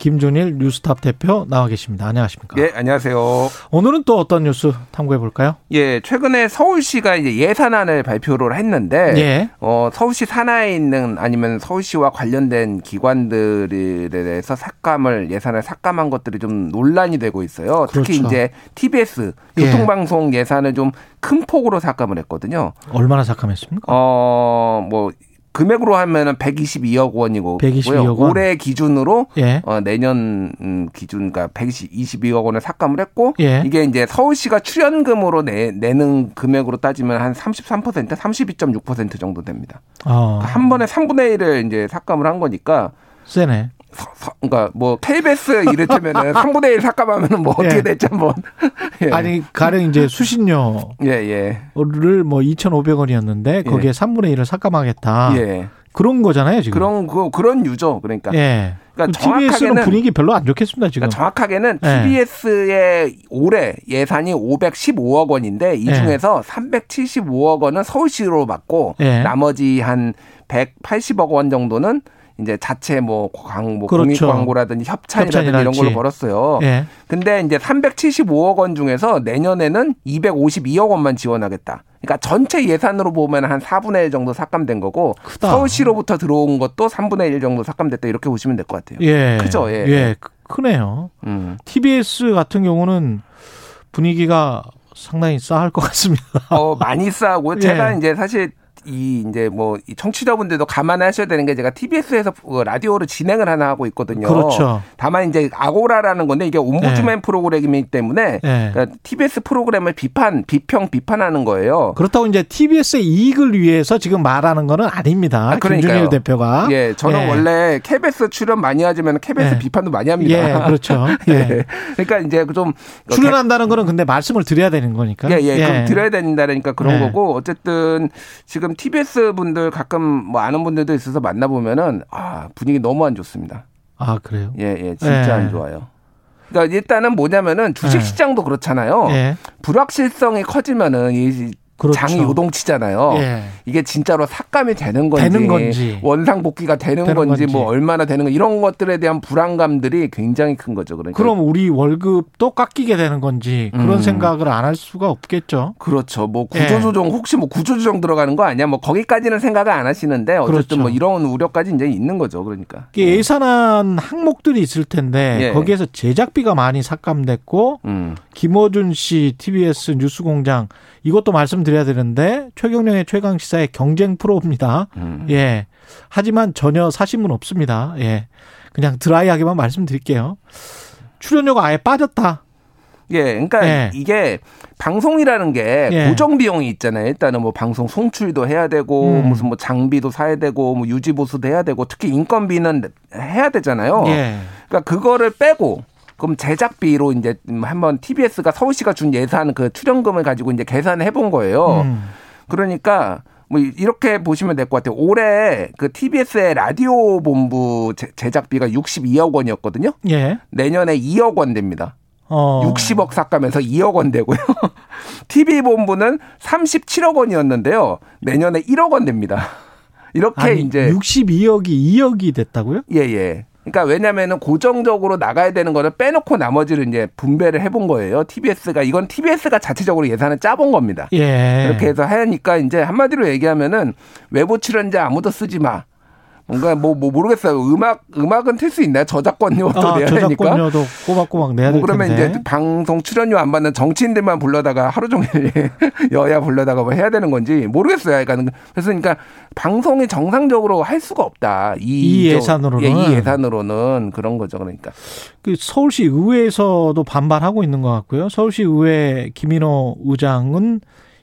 김준일 뉴스탑 대표 나와 계십니다. 안녕하십니까? 예, 안녕하세요. 오늘은 또 어떤 뉴스 탐구해 볼까요? 예, 최근에 서울시가 이제 예산안을 발표를 했는데, 예. 어, 서울시 산하에 있는 아니면 서울시와 관련된 기관들에 대해서 삭감을 예산을 삭감한 것들이 좀 논란이 되고 있어요. 특히 그렇죠. 이제 TBS 예. 교통방송 예 산을 좀 큰 폭으로 삭감을 했거든요. 얼마나 삭감했습니까? 어, 뭐 금액으로 하면은 122억 원이고 122억 원. 올해 기준으로 예. 어, 내년 음, 기준 그러니까 122억 원을 삭감을 했고 예. 이게 이제 서울시가 출연금으로 내, 내는 금액으로 따지면 한 33% 32.6% 정도 됩니다. 어, 한 번에 3분의 1을 이제 삭감을 한 거니까 세네. 그러니까 뭐 KBS 이를테면은 3분의 1 삭감하면은 뭐 어떻게 예. 될지 한번 예. 아니, 가령 이제 수신료를 예, 예. 뭐 2,500원이었는데 거기에 3분의 1을 삭감하겠다. 예. 그런 거잖아요, 지금. 그런 그 그런 유죠. 그러니까 예. 그러니까 TBS는 분위기 별로 안 좋겠습니다, 지금. 그러니까 정확하게는 예. TBS의 올해 예산이 515억 원인데 이 예. 중에서 375억 원은 서울시로 받고 예. 나머지 한 180억 원 정도는 이제 자체 뭐 광, 뭐 그렇죠. 공익 광고라든지 협찬이라든지 이런 협찬이랄지. 걸로 벌었어요. 예. 근데 이제 375억 원 중에서 내년에는 252억 원만 지원하겠다. 그러니까 전체 예산으로 보면 한 4분의 1 정도 삭감된 거고 크다. 서울시로부터 들어온 것도 3분의 1 정도 삭감됐다 이렇게 보시면 될 것 같아요. 예. 크죠, 예. 예. 크- 크네요. 음. TBS 같은 경우는 분위기가 상당히 싸할 것 같습니다. 어, 많이 싸고 예. 제가 이제 사실 이 이제 뭐 이 청취자분들도 감안하셔야 되는 게 제가 TBS에서 라디오를 진행을 하나 하고 있거든요. 그렇죠. 다만 이제 아고라라는 건데 이게 옴부즈맨 프로그램이기 때문에 예. 그러니까 TBS 프로그램을 비판, 비평, 비판하는 거예요. 그렇다고 이제 TBS의 이익을 위해서 지금 말하는 거는 아닙니다. 아. 김준일 대표가. 예, 저는 예. 원래 KBS 출연 많이 하지만 KBS 예. 비판도 많이 합니다. 예, 그렇죠. 예. 예. 그러니까 이제 좀 출연한다는 거는 근데 말씀을 드려야 되는 거니까. 예, 예, 그럼 드려야 된다니까 그런 네. 거고 어쨌든 지금 TBS 분들 가끔 뭐 아는 분들도 있어서 만나 보면은 아 분위기 너무 안 좋습니다. 아, 그래요? 예, 예, 진짜 예. 안 좋아요. 그러니까 일단은 뭐냐면은 주식 예. 시장도 그렇잖아요. 예. 불확실성이 커지면은 이 그렇죠. 장이 요동치잖아요. 예. 이게 진짜로 삭감이 되는 건지, 되는 건지. 원상 복귀가 되는, 되는 건지, 건지. 뭐 얼마나 되는 건 이런 것들에 대한 불안감들이 굉장히 큰 거죠. 그러니까 그럼 우리 월급도 깎이게 되는 건지 그런 음. 생각을 안 할 수가 없겠죠. 그렇죠. 뭐 예. 구조조정 혹시 뭐 구조조정 들어가는 거 아니야? 뭐 거기까지는 생각을 안 하시는데 어쨌든 그렇죠. 뭐 이런 우려까지 이제 있는 거죠. 그러니까. 이게 예산안 항목들이 있을 텐데 예. 거기에서 제작비가 많이 삭감됐고 음. 김어준 씨 TBS 뉴스공장 이것도 말씀드 려야 되는데 최경령의 최강 시사의 경쟁 프로입니다. 음. 예. 하지만 전혀 사심은 없습니다. 예. 그냥 드라이하게만 말씀드릴게요. 출연료가 아예 빠졌다. 예, 그러니까 예. 이게 방송이라는 게 예. 고정 비용이 있잖아요. 일단은 뭐 방송 송출도 해야 되고 음. 무슨 뭐 장비도 사야 되고 뭐 유지 보수도 해야 되고 특히 인건비는 해야 되잖아요. 예. 그러니까 그거를 빼고 그럼 제작비로 이제 한번 TBS가 서울시가 준 예산 그 출연금을 가지고 이제 계산을 해본 거예요. 음. 그러니까 뭐 이렇게 보시면 될 것 같아요. 올해 그 TBS의 라디오 본부 제- 제작비가 62억 원이었거든요. 예. 내년에 2억 원 됩니다. 어. 60억 삭감해서 2억 원 되고요. TV 본부는 37억 원이었는데요. 내년에 1억 원 됩니다. 이렇게 아니, 이제 62억이 2억이 됐다고요? 예, 예. 그러니까 왜냐면은 고정적으로 나가야 되는 거를 빼놓고 나머지를 이제 분배를 해본 거예요. TBS가 이건 TBS가 자체적으로 예산을 짜본 겁니다. 예. 이렇게 해서 하니까 이제 한마디로 얘기하면은 외부 출연자 아무도 쓰지 마. 뭔가 뭐, 뭐 모르겠어요. 음악 음악은 틀 수 있나요? 저작권료도 아, 내야 되니까. 저작권료도 꼬박꼬박 내야 될뭐 그러면 텐데. 이제 방송 출연료 안 받는 정치인들만 불러다가 하루 종일 여야 불러다가 뭐 해야 되는 건지 모르겠어요. 그러니까 그래서 그러니까 방송이 정상적으로 할 수가 없다. 이, 이 저- 예산으로는. 예, 이 예산으로는 그런 거죠. 그러니까 그 서울시 의회에서도 반발하고 있는 것 같고요. 서울시 의회 김인호 의장은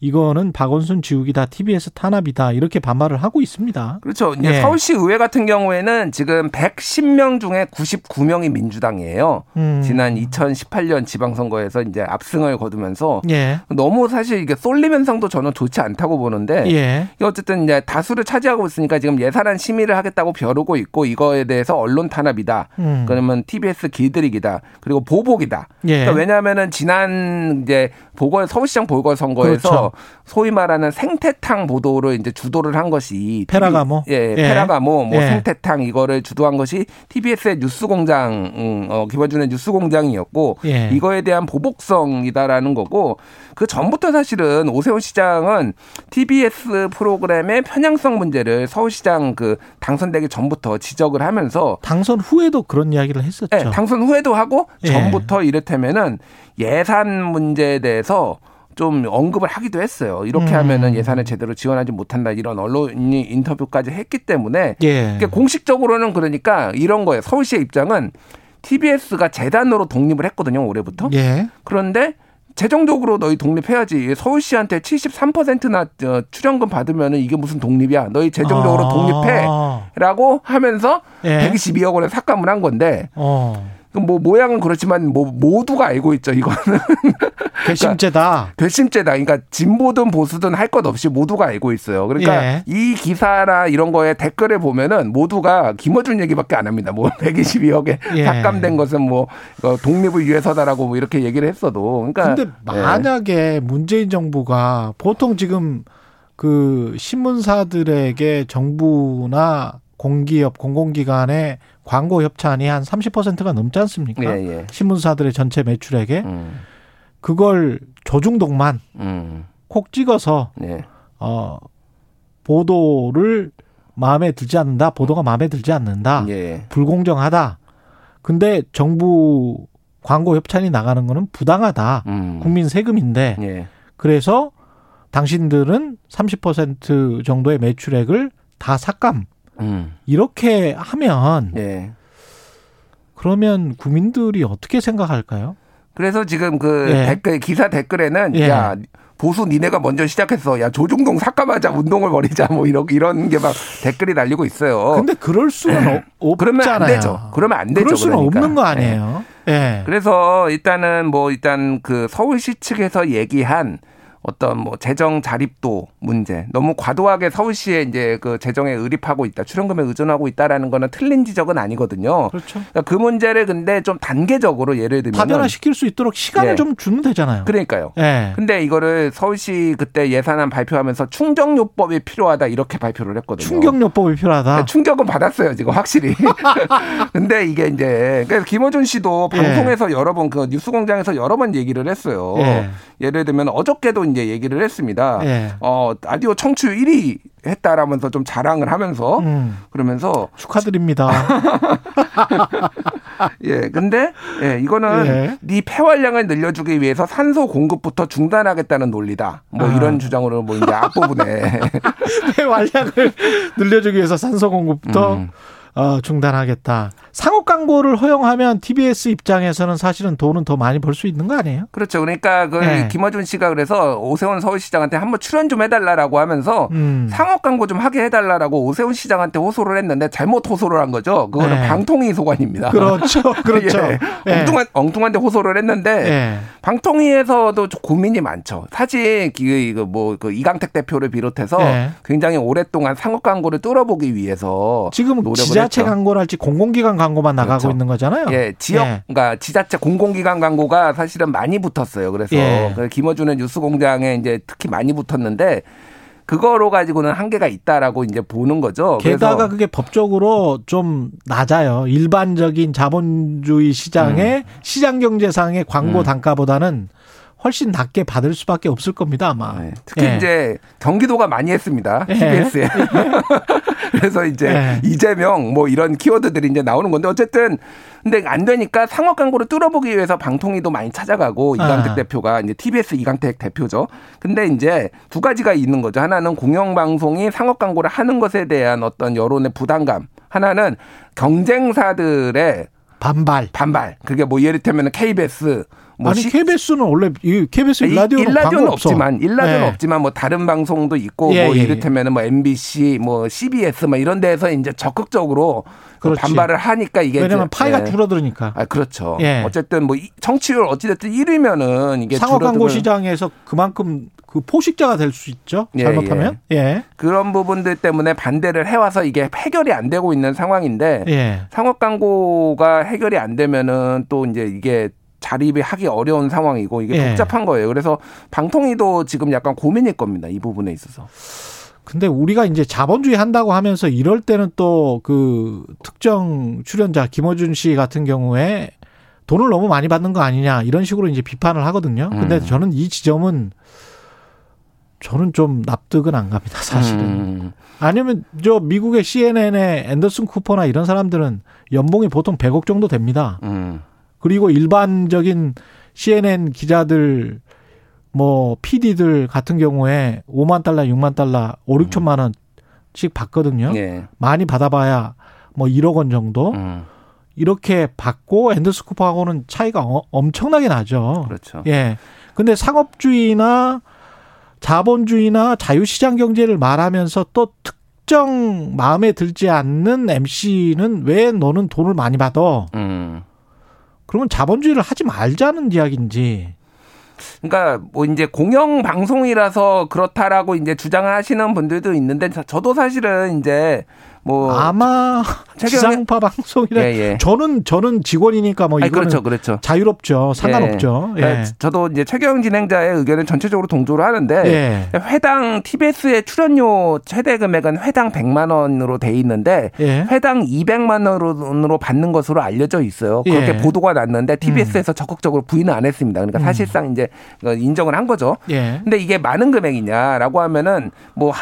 이거는 박원순 지우기다, TBS 탄압이다 이렇게 반발을 하고 있습니다. 그렇죠. 이제 예. 서울시 의회 같은 경우에는 지금 110명 중에 99명이 민주당이에요. 음. 지난 2018년 지방선거에서 이제 압승을 거두면서 예, 너무 사실 이게 쏠림 현상도 저는 좋지 않다고 보는데 예, 어쨌든 이제 다수를 차지하고 있으니까 지금 예산안 심의를 하겠다고 벼르고 있고 이거에 대해서 언론 탄압이다. 음. 그러면 TBS 길들이기다. 그리고 보복이다. 예. 그러니까 왜냐하면은 지난 이제 보궐 서울시장 보궐 선거에서 그렇죠. 소위 말하는 생태탕 보도를 이제 주도를 한 것이 페라가모? 예, 예. 페라가모 뭐 예. 생태탕 이거를 주도한 것이 TBS의 뉴스공장 음, 어, 김어준의 뉴스공장이었고 예. 이거에 대한 보복성이다라는 거고 그 전부터 사실은 오세훈 시장은 TBS 프로그램의 편향성 문제를 서울시장 그 당선되기 전부터 지적을 하면서 당선 후에도 그런 이야기를 했었죠. 네, 당선 후에도 하고 예. 전부터 이랬다면은 예산 문제에 대해서 좀 언급을 하기도 했어요. 이렇게 음. 하면은 예산을 제대로 지원하지 못한다 이런 언론이 인터뷰까지 했기 때문에 예. 그러니까 공식적으로는 그러니까 이런 거예요. 서울시의 입장은 TBS가 재단으로 독립을 했거든요. 올해부터. 예. 그런데 재정적으로 너희 독립해야지. 서울시한테 73%나 어, 출연금 받으면은 이게 무슨 독립이야. 너희 재정적으로 아. 독립해. 라고 하면서 예. 122억 원에 삭감을 한 건데 어. 뭐 모양은 그렇지만 뭐 모두가 알고 있죠. 이거는 괘씸죄다. 괘씸죄다. 그러니까 진보든 보수든 할 것 없이 모두가 알고 있어요. 그러니까 예. 이 기사나 이런 거에 댓글을 보면은 모두가 김어준 얘기밖에 안 합니다. 뭐 122억에 예. 삭감된 것은 뭐 어, 독립을 위해서다라고 뭐 이렇게 얘기를 했어도 그러니까 근데 만약에 문재인 정부가 보통 지금 그 신문사들에게 정부나 공기업 공공기관의 광고 협찬이 한 30%가 넘지 않습니까? 예, 예. 신문사들의 전체 매출액에 음, 그걸 조중동만 음, 콕 찍어서 예. 어 보도를 마음에 들지 않는다. 보도가 마음에 들지 않는다. 예. 불공정하다. 근데 정부 광고 협찬이 나가는 거는 부당하다. 음. 국민 세금인데 예. 그래서 당신들은 30% 정도의 매출액을 다 삭감. 음. 이렇게 하면 예. 그러면 국민들이 어떻게 생각할까요? 그래서 지금 그 예. 댓글 기사 댓글에는 예. 야 보수 니네가 먼저 시작했어. 야 조중동 삭감하자 운동을 벌이자 뭐 이런 이런 게 막 댓글이 날리고 있어요. 근데 그럴 수는 어, 없잖아요. 그러면 안 되죠. 그러면 안 되죠. 그럴 수는 그러니까. 없는 거 아니에요. 예. 그래서 일단은 뭐 일단 그 서울시 측에서 얘기한 어떤 뭐 재정 자립도 문제 너무 과도하게 서울시에 이제 그 재정에 의립하고 있다 출연금에 의존하고 있다라는 거는 틀린 지적은 아니거든요. 그렇죠. 그러니까 그 문제를 근데 좀 단계적으로 예를 들면 파변화 시킬 수 있도록 시간을 예. 좀 주면 되잖아요. 그러니까요. 예. 근데 이거를 서울시 그때 예산안 발표하면서 충정요법이 필요하다 이렇게 발표를 했거든요. 충격요법이 필요하다. 네, 충격은 받았어요 지금 확실히. 근데 이게 이제 그래서 김어준 씨도 예. 방송에서 여러 번 그 뉴스공장에서 여러 번 얘기를 했어요. 예. 예를 들면 어저께도 이제 얘기를 했습니다. 예. 어 라디오 청취율 1위 했다라면서 좀 자랑을 하면서 음, 그러면서 축하드립니다. 예 근데 예 이거는 예. 네 폐활량을 늘려주기 위해서 산소 공급부터 중단하겠다는 논리다. 뭐 아. 이런 주장으로 뭐 이제 앞부분에 폐활량을 늘려주기 위해서 산소 공급부터 음. 어, 중단하겠다. 상업 광고를 허용하면 TBS 입장에서는 사실은 돈은 더 많이 벌 수 있는 거 아니에요? 그렇죠. 그러니까 그 네. 김어준 씨가 그래서 오세훈 서울시장한테 한번 출연 좀 해달라라고 하면서 음. 상업 광고 좀 하게 해달라라고 오세훈 시장한테 호소를 했는데 잘못 호소를 한 거죠. 그거는 네. 방통위 소관입니다. 그렇죠. 그렇죠. 예. 예. 엉뚱한 엉뚱한데 호소를 했는데 예. 방통위에서도 좀 고민이 많죠. 사실 이거 뭐 그 이강택 대표를 비롯해서 예. 굉장히 오랫동안 상업 광고를 뚫어보기 위해서 지금 노력을 지자체 했죠. 광고랄지 공공기관 광고 만 나가고 그렇죠. 있는 거잖아요. 예, 지역, 예. 그러니까 지자체 공공기관 광고가 사실은 많이 붙었어요. 그래서 예. 그 김어준의 뉴스공장에 이제 특히 많이 붙었는데 그거로 가지고는 한계가 있다라고 이제 보는 거죠. 게다가 그게 법적으로 좀 낮아요. 일반적인 자본주의 시장의 음. 시장 경제상의 광고 단가보다는 훨씬 낮게 받을 수밖에 없을 겁니다, 아마. 네, 특히 예. 이제 경기도가 많이 했습니다. 예. TBS에. 그래서 이제 예. 이재명 뭐 이런 키워드들이 이제 나오는 건데 어쨌든 근데 안 되니까 상업 광고를 뚫어보기 위해서 방통위도 많이 찾아가고 이강택 아. 대표가 이제 TBS 이강택 대표죠. 근데 이제 두 가지가 있는 거죠. 하나는 공영방송이 상업 광고를 하는 것에 대한 어떤 여론의 부담감. 하나는 경쟁사들의 반발. 반발. 그게 뭐 예를 들면 KBS 뭐 아니 시- KBS는 원래 이 KBS 일라디오는 일라디오는 광고 없어. 없지만 일라디오는 예. 없지만 뭐 다른 방송도 있고 예, 뭐 예, 이를테면은 뭐 MBC 뭐 CBS 뭐 이런 데서 이제 적극적으로 그렇지. 반발을 하니까 이게 왜냐면 파이가 예. 줄어들으니까. 아 그렇죠. 예. 어쨌든 뭐 이- 청취율 어찌됐든 1위면은 이게 상호 광고 시장에서 그만큼 그 포식자가 될 수 있죠. 예, 잘못하면. 예. 그런 부분들 때문에 반대를 해와서 이게 해결이 안 되고 있는 상황인데 예. 상업 광고가 해결이 안 되면은 또 이제 이게 자립이 하기 어려운 상황이고 이게 예. 복잡한 거예요. 그래서 방통위도 지금 약간 고민일 겁니다. 이 부분에 있어서. 근데 우리가 이제 자본주의 한다고 하면서 이럴 때는 또 그 특정 출연자 김어준 씨 같은 경우에 돈을 너무 많이 받는 거 아니냐 이런 식으로 이제 비판을 하거든요. 근데 음. 저는 이 지점은 저는 좀 납득은 안 갑니다, 사실은. 음. 아니면 저 미국의 CNN의 앤더슨 쿠퍼나 이런 사람들은 연봉이 보통 100억 정도 됩니다. 음. 그리고 일반적인 CNN 기자들 뭐 PD들 같은 경우에 5만 달러, 6만 달러, 5, 6천만 원씩 받거든요. 예. 많이 받아봐야 뭐 1억 원 정도 음. 이렇게 받고 앤더스 쿠퍼하고는 차이가 어- 엄청나게 나죠. 그렇죠. 예. 근데 상업주의나 자본주의나 자유시장 경제를 말하면서 또 특정 마음에 들지 않는 MC는 왜 너는 돈을 많이 받아? 음. 그러면 자본주의를 하지 말자는 이야기인지. 그러니까 뭐 이제 공영 방송이라서 그렇다라고 이제 주장하시는 분들도 있는데 저- 저도 사실은 이제 뭐 아마 최경영- 지상파 방송이라 예, 예. 저는 저는 직원이니까 뭐 이거는 그렇죠, 그렇죠. 자유롭죠. 상관없죠. 예. 그러니까 저도 이제 최경 진행자의 의견을 전체적으로 동조를 하는데 예. 회당 TBS의 출연료 최대 금액은 회당 100만 원으로 돼 있는데 예. 회당 200만 원으로 받는 것으로 알려져 있어요. 그렇게 예. 음. 보도가 났는데 TBS에서 적극적으로 부인을 안 했습니다. 그러니까 사실상 이제 인정을 한 거죠. 예. 근데 이게 많은 금액이냐라고 하면은 뭐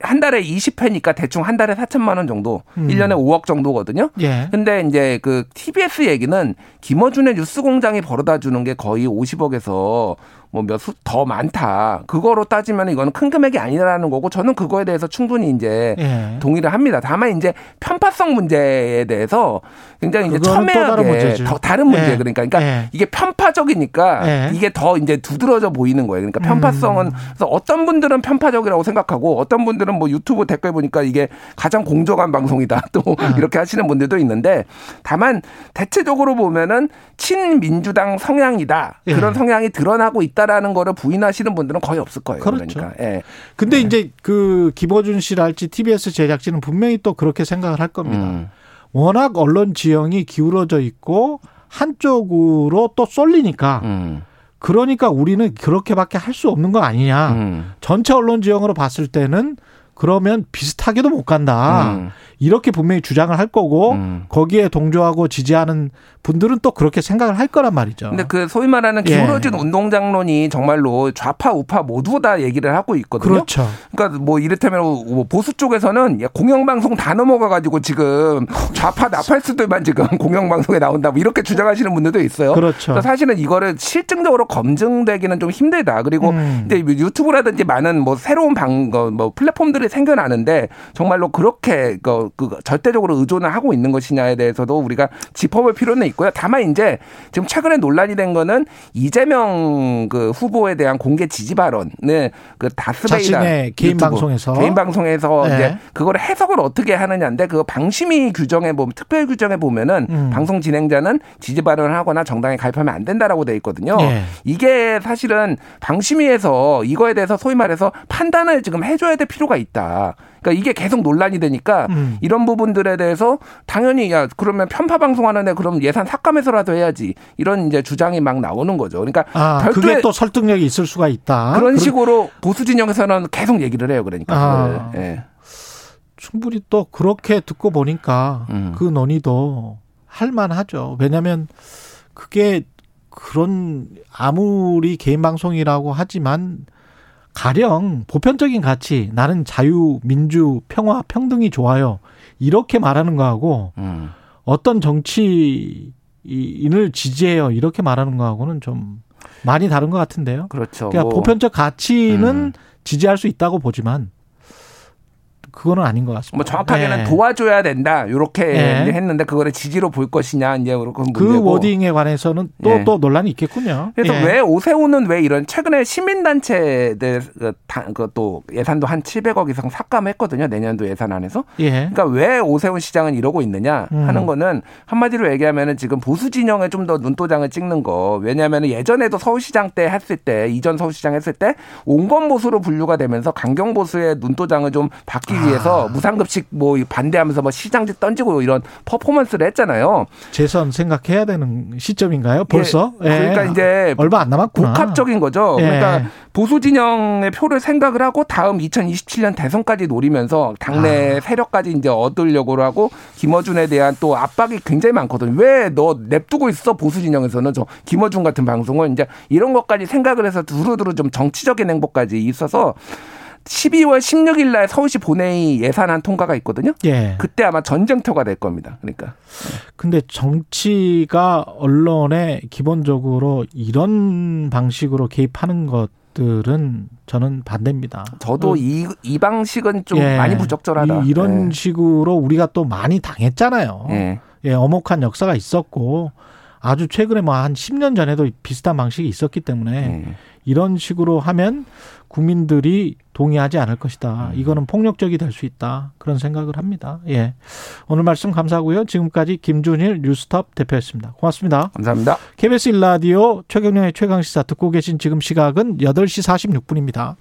한 달에 20회니까 대충 한 달에 4천만 원 정도, 음. 1년에 5억 정도거든요. 예. 근데 이제 그 TBS 얘기는 김어준의 뉴스 공장이 벌어다 주는 게 거의 50억에서 뭐몇수더 많다. 그거로 따지면 이거는 큰 금액이 아니라는 거고 저는 그거에 대해서 충분히 이제 예. 동의를 합니다. 다만 이제 편파성 문제에 대해서 굉장히 이제 첨예하게. 더 다른 문제 예. 그러니까 그러니까 예. 이게 편파적이니까 예. 이게 더 이제 두드러져 보이는 거예요. 그러니까 편파성은 음. 그래서 어떤 분들은 편파적이라고 생각하고 어떤 분들은 뭐 유튜브 댓글 보니까 이게 가장 공정한 방송이다 또 아. 이렇게 하시는 분들도 있는데 다만 대체적으로 보면은 친민주당 성향이다 예. 그런 성향이 드러나고 있다 라는 거를 부인하시는 분들은 거의 없을 거예요. 그렇죠. 그러니까 예. 근데 이제 그 김어준 씨랄지 TBS 제작진은 분명히 또 그렇게 생각을 할 겁니다. 음. 워낙 언론 지형이 기울어져 있고 한쪽으로 또 쏠리니까 음. 그러니까 우리는 그렇게밖에 할 수 없는 거 아니냐. 음. 전체 언론 지형으로 봤을 때는 그러면 비슷하게도 못 간다. 음. 이렇게 분명히 주장을 할 거고 음. 거기에 동조하고 지지하는 분들은 또 그렇게 생각을 할 거란 말이죠. 근데 그 소위 말하는 예. 기울어진 운동장론이 정말로 좌파 우파 모두 다 얘기를 하고 있거든요. 그렇죠. 그러니까 뭐 이를테면 뭐 보수 쪽에서는 야, 공영방송 다 넘어가 가지고 지금 좌파 나팔수들만 지금 공영방송에 나온다 뭐 이렇게 주장하시는 분들도 있어요. 그렇죠. 그래서 사실은 이거를 실증적으로 검증되기는 좀 힘들다. 그리고 음. 이제 유튜브라든지 많은 뭐 새로운 방, 어, 뭐 플랫폼들이 생겨나는데 정말로 그렇게 그, 그 절대적으로 의존을 하고 있는 것이냐에 대해서도 우리가 짚어볼 필요는 있고요. 다만 이제 지금 최근에 논란이 된 거는 이재명 그 후보에 대한 공개 지지 발언을 그 다스베이다 개인 방송에서. 개인 방송에서 네. 이제 그거를 해석을 어떻게 하느냐인데 그 방심위 규정에 보면 특별 규정에 보면은 음. 방송 진행자는 지지 발언을 하거나 정당에 가입하면 안 된다라고 돼 있거든요. 예. 이게 사실은 방심위에서 이거에 대해서 소위 말해서 판단을 지금 해줘야 될 필요가 있다. 그러니까 이게 계속 논란이 되니까 음. 이런 부분들에 대해서 당연히 야 그러면 편파 방송하는데 그럼 예산 삭감해서라도 해야지 이런 이제 주장이 막 나오는 거죠. 그러니까 아, 그게 또 설득력이 있을 수가 있다. 그런 식으로 보수 진영에서는 계속 얘기를 해요. 그러니까. 아. 예. 충분히 또 그렇게 듣고 보니까 음. 그 논의도 할 만하죠. 왜냐하면 그게 그런 아무리 개인 방송이라고 하지만 가령 보편적인 가치 나는 자유, 민주, 평화, 평등이 좋아요. 이렇게 말하는 거하고 음. 어떤 정치인을 지지해요. 이렇게 말하는 거하고는 좀 많이 다른 것 같은데요. 그렇죠. 그러니까 뭐 보편적 가치는 음. 지지할 수 있다고 보지만 그거는 아닌 것 같습니다. 뭐 정확하게는 네. 도와줘야 된다 이렇게 네. 했는데 그거를 지지로 볼 것이냐 이제 그런 그 문제고. 워딩에 관해서는 또 예. 또 논란이 있겠군요. 그래서 예. 왜 오세훈은 왜 이런 최근에 시민단체들 그 다- 그또 예산도 한 700억 이상 삭감했거든요 내년도 예산안에서. 예. 그러니까 왜 오세훈 시장은 이러고 있느냐 하는 음. 거는 한마디로 얘기하면은 지금 보수 진영에 좀 더 눈도장을 찍는 거. 왜냐하면 예전에도 서울시장 때 했을 때 이전 서울시장 했을 때 온건 보수로 분류가 되면서 강경 보수의 눈도장을 좀 아. 위해서 무상급식 뭐 반대하면서 뭐 시장지 던지고 이런 퍼포먼스를 했잖아요. 재선 생각해야 되는 시점인가요? 벌써? 예, 그러니까 이제 얼마 안 남았구나. 복합적인 거죠. 예. 그러니까 보수 진영의 표를 생각을 하고 다음 2027년 대선까지 노리면서 당내 아. 세력까지 이제 얻으려고 하고 김어준에 대한 또 압박이 굉장히 많거든요. 왜 너 냅두고 있어 보수 진영에서는 저 김어준 같은 방송은 이제 이런 것까지 생각을 해서 두루두루 좀 정치적인 행보까지 있어서 12월 16일 날 서울시 본회의 예산안 통과가 있거든요. 예. 그때 아마 전쟁터가 될 겁니다. 그러니까 근데 정치가 언론에 기본적으로 이런 방식으로 개입하는 것들은 저는 반대입니다. 저도 어, 이, 이 방식은 좀 예. 많이 부적절하다. 이, 런 예. 식으로 우리가 또 많이 당했잖아요. 예. 예, 어목한 역사가 있었고 아주 최근에 뭐 한 10년 전에도 비슷한 방식이 있었기 때문에 예. 이런 식으로 하면 국민들이 동의하지 않을 것이다. 음. 이거는 폭력적이 될 수 있다. 그런 생각을 합니다. 예. 오늘 말씀 감사하고요. 지금까지 김준일 뉴스톱 대표였습니다. 고맙습니다. 감사합니다. KBS 일라디오 최경영의 최강시사 듣고 계신 지금 시각은 8시 46분입니다.